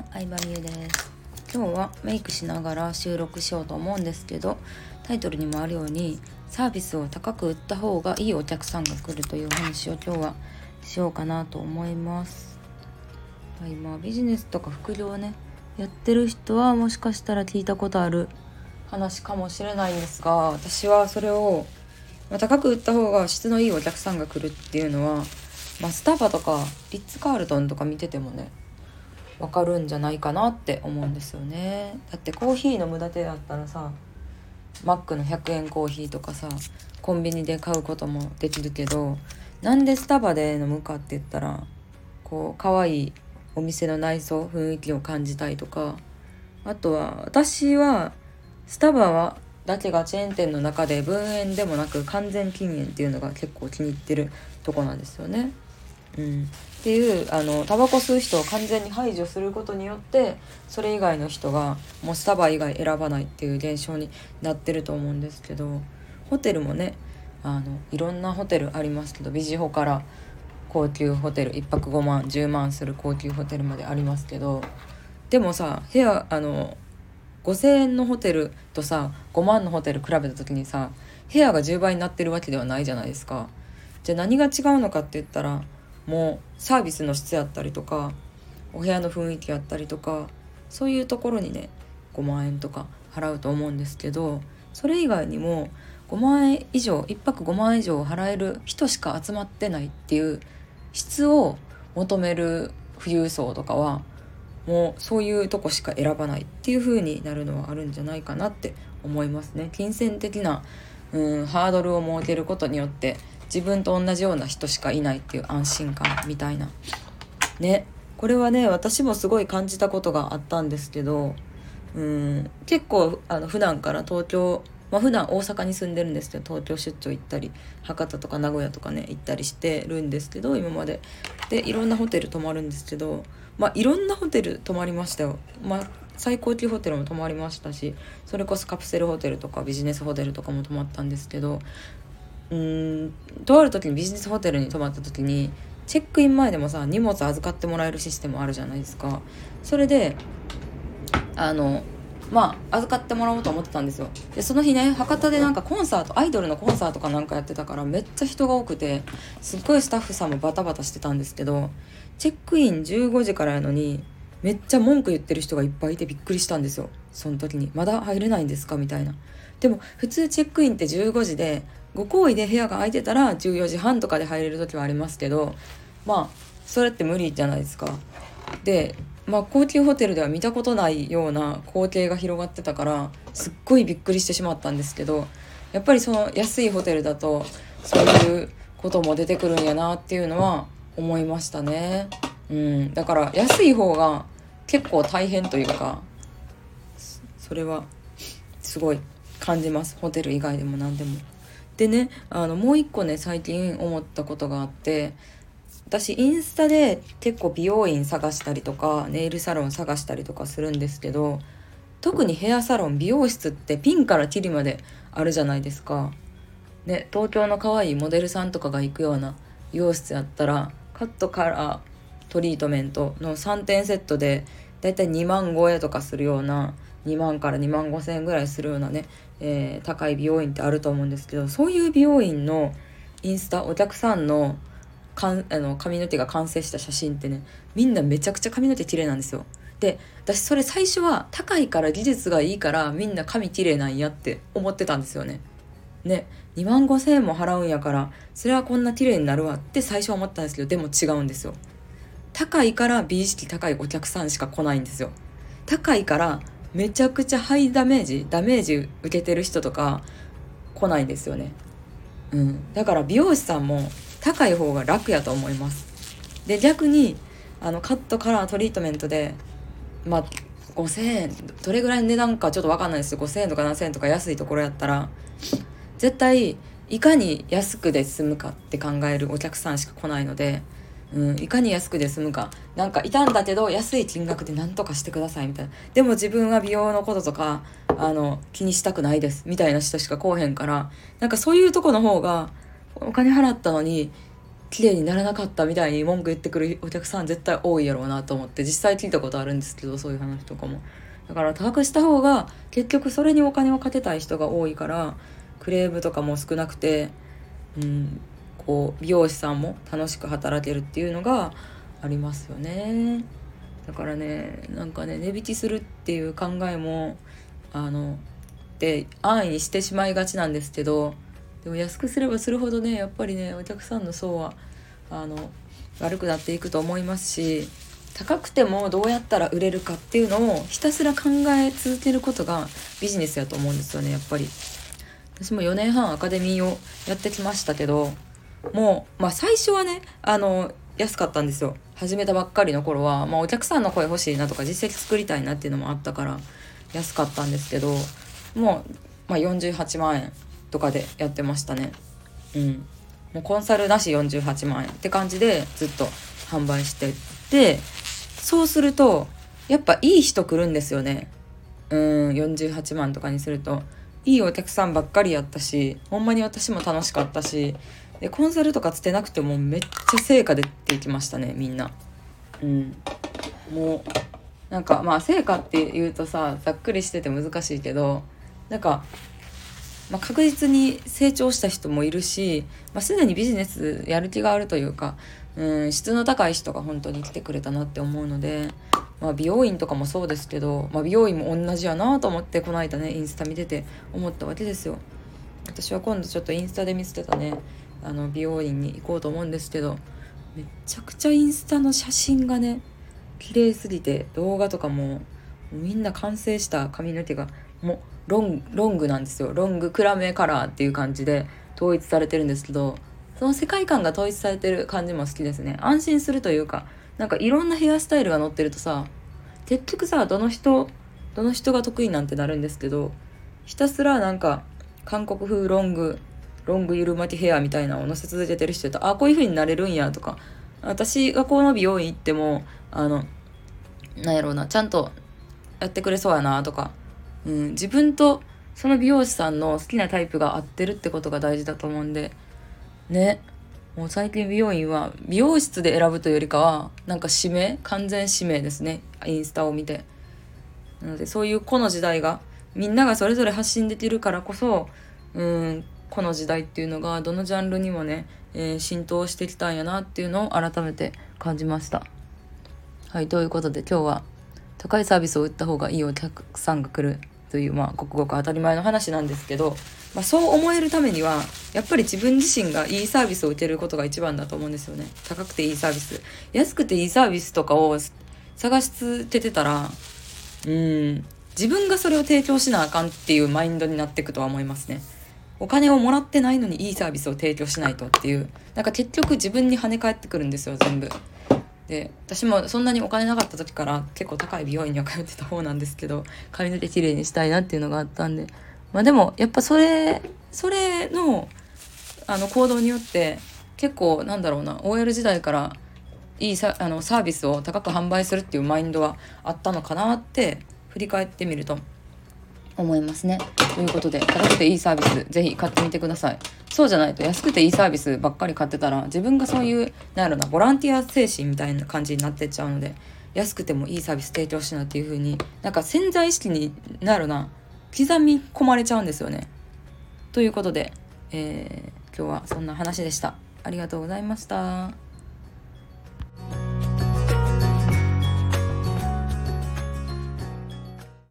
ん相葉美優です。今日はメイクしながら収録しようと思うんですけどタイトルにもあるようにサービスを高く売った方がいいお客さんが来るという話を今日はしようかなと思います。今ビジネスとか副業をねやってる人はもしかしたら聞いたことある話かもしれないんですが私はそれを、ま高く売った方が質のいいお客さんが来るっていうのはまあ、スタバとかリッツ・カールトンとか見ててもねわかるんじゃないかなって思うんですよねだってコーヒーの無駄手だったらさマックの100円コーヒーとかさコンビニで買うこともできるけどなんでスタバで飲むかって言ったらこう可愛いお店の内装雰囲気を感じたいとかあとは私はスタバはだけがチェーン店の中で分煙でもなく完全禁煙っていうのが結構気に入ってるとこなんですよね。うん、っていうあのタバコ吸う人を完全に排除することによってそれ以外の人がもうスタバ以外選ばないっていう現象になってると思うんですけどホテルもねあのいろんなホテルありますけどビジホから高級ホテル1泊5万10万する高級ホテルまでありますけどでもさ部屋あの5,000円のホテルとさ5万のホテル比べた時にさ部屋が10倍になってるわけではないじゃないですか。じゃあ何が違うのかって言ったらもサービスの質やったりとかお部屋の雰囲気やったりとかそういうところにね5万円とか払うと思うんですけどそれ以外にも5万円以上1泊5万円以上払える人しか集まってないっていう質を求める富裕層とかはもうそういうとこしか選ばないっていう風になるのはあるんじゃないかなって思いますね。金銭的なうんハードルを設けることによって自分と同じような人しかいないっていう安心感みたいな。ね。これはね私もすごい感じたことがあったんですけどうん。結構あの普段から東京まあ普段大阪に住んでるんですけど東京出張行ったり博多とか名古屋とかね行ったりしてるんですけど今まで。でいろんなホテル泊まるんですけどまあいろんなホテル泊まりましたよ。まあ最高級ホテルも泊まりましたしそれこそカプセルホテルとかビジネスホテルとかも泊まったんですけどうんとある時にビジネスホテルに泊まった時にチェックイン前でもさ荷物預かってもらえるシステムあるじゃないですか。それであのまあ預かってもらおうと思ってたんですよ。でその日ね博多でなんかコンサートアイドルのコンサートかなんかやってたからめっちゃ人が多くてすっごいスタッフさんもバタバタしてたんですけどチェックイン15時からやのにめっちゃ文句言ってる人がいっぱいいてびっくりしたんですよ。その時に。まだ入れないんですか？みたいな。でも普通チェックインって15時でご好意で部屋が空いてたら14時半とかで入れる時はありますけどまあそれって無理じゃないですか。でまあ高級ホテルでは見たことないような光景が広がってたからすっごいびっくりしてしまったんですけどやっぱりその安いホテルだとそういうことも出てくるんやなっていうのは思いましたね。うん、だから安い方が結構大変というかそれはすごい感じますホテル以外でも何でも。でねあのもう一個ね最近思ったことがあって私インスタで結構美容院探したりとかネイルサロン探したりとかするんですけど特にヘアサロン美容室ってピンからキリまであるじゃないですか。ね、東京の可愛いモデルさんとかが行くような美容室やったらカットカラートリートメントの3点セットでだいたい2万超えとかするような2万から2万5千円ぐらいするようなね、えー、高い美容院ってあると思うんですけどそういう美容院のインスタお客さんのかんあの髪の毛が完成した写真ってねみんなめちゃくちゃ髪の毛綺麗なんですよ。で私それ最初は高いから技術がいいからみんな髪綺麗なんやって思ってたんですよね。ね2万5千円も払うんやからそれはこんな綺麗になるわって最初は思ったんですけどでも違うんですよ。高いから美意識高いお客さんしか来ないんですよ。高いからめちゃくちゃハイダメージダメージ受けてる人とか来ないんですよね。うん、だから美容師さんも高い方が楽やと思います。で逆にあのカットカラートリートメントでまあ5,000円どれぐらいの値段かちょっと分かんないです5,000円とか7,000円とか安いところやったら絶対いかに安くで済むかって考えるお客さんしか来ないのでうん、いかに安くで済むか。なんかいたんだけど安い金額で何とかしてくださいみたいな。でも自分は美容のこととかあの気にしたくないです。みたいな人しか来おへんから。なんかそういうとこの方がお金払ったのに綺麗にならなかったみたいに文句言ってくるお客さん絶対多いやろうなと思って実際聞いたことあるんですけどそういう話とかも。だから高くした方が結局それにお金をかけたい人が多いからクレームとかも少なくてうんこう美容師さんも楽しく働けるっていうのがありますよね。だからねなんかね値引きするっていう考えもあので安易にしてしまいがちなんですけどでも安くすればするほどねやっぱりねお客さんの層はあの悪くなっていくと思いますし高くてもどうやったら売れるかっていうのをひたすら考え続けることがビジネスやと思うんですよねやっぱり。私も4年半アカデミーをやってきましたけどもう、まあ、最初はねあの安かったんですよ。始めたばっかりの頃は、まあ、お客さんの声欲しいなとか実績作りたいなっていうのもあったから安かったんですけどもう、まあ、48万円とかでやってましたね。うん。もうコンサルなし48万円って感じでずっと販売してってそうするとやっぱいい人来るんですよね。うん48万とかにすると。いいお客さんばっかりやったしほんまに私も楽しかったしでコンサルとかつてなくてもめっちゃ成果出ていきましたねみんな。うん。もうなんかまあ成果って言うとさざっくりしてて難しいけどなんかまあ、確実に成長した人もいるし、まあ、すでにビジネスやる気があるというか、うん、質の高い人が本当に来てくれたなって思うので、まあ、美容院とかもそうですけど、まあ、美容院も同じやなと思ってこの間ねインスタ見てて思ったわけですよ。私は今度ちょっとインスタで見せてたねあの美容院に行こうと思うんですけどめちゃくちゃインスタの写真がね綺麗すぎて動画とかもみんな完成した髪の毛がもうロンロングなんですよ。ロング暗めカラーっていう感じで統一されてるんですけどその世界観が統一されてる感じも好きですね。安心するというかなんかいろんなヘアスタイルが載ってるとさ結局さどの人どの人が得意なんてなるんですけどひたすらなんか韓国風ロングロングゆる巻きヘアみたいなのを載せ続けてる人とあこういう風になれるんやとか。私がこの美容院行ってもあのなんやろうなちゃんとやってくれそうやなとか。うん、自分とその美容師さんの好きなタイプが合ってるってことが大事だと思うんで。ね。もう最近美容院は美容室で選ぶというよりかはなんか指名完全指名ですね。インスタを見て。なのでそういうこの時代がみんながそれぞれ発信できるからこそうんこの時代っていうのがどのジャンルにもね、えー、浸透してきたんやなっていうのを改めて感じましたはいということで今日は高いサービスを売った方がいいお客さんが来るという、まあ、ごくごく当たり前の話なんですけど、まあ、そう思えるためには、やっぱり自分自身がいいサービスを受けることが一番だと思うんですよね。高くていいサービス。安くていいサービスとかを探し続けてたら、うん、自分がそれを提供しなあかんっていうマインドになっていくとは思いますね。お金をもらってないのにいいサービスを提供しないとっていう。なんか結局自分に跳ね返ってくるんですよ、全部。で私もそんなにお金なかった時から結構高い美容院には通ってた方なんですけど髪の毛綺麗にしたいなっていうのがあったんでまあでもやっぱそれそれのあの行動によって結構なんだろうな OL 時代からいいさあのサービスを高く販売するっていうマインドはあったのかなって振り返ってみると思いますね。ということで高くていいサービスぜひ買ってみてください。そうじゃないと安くていいサービスばっかり買ってたら自分がそういうなんやろなボランティア精神みたいな感じになってっちゃうので安くてもいいサービス提供しなっていう風になんか潜在意識になるな刻み込まれちゃうんですよね。ということで、えー、今日はそんな話でした。ありがとうございました。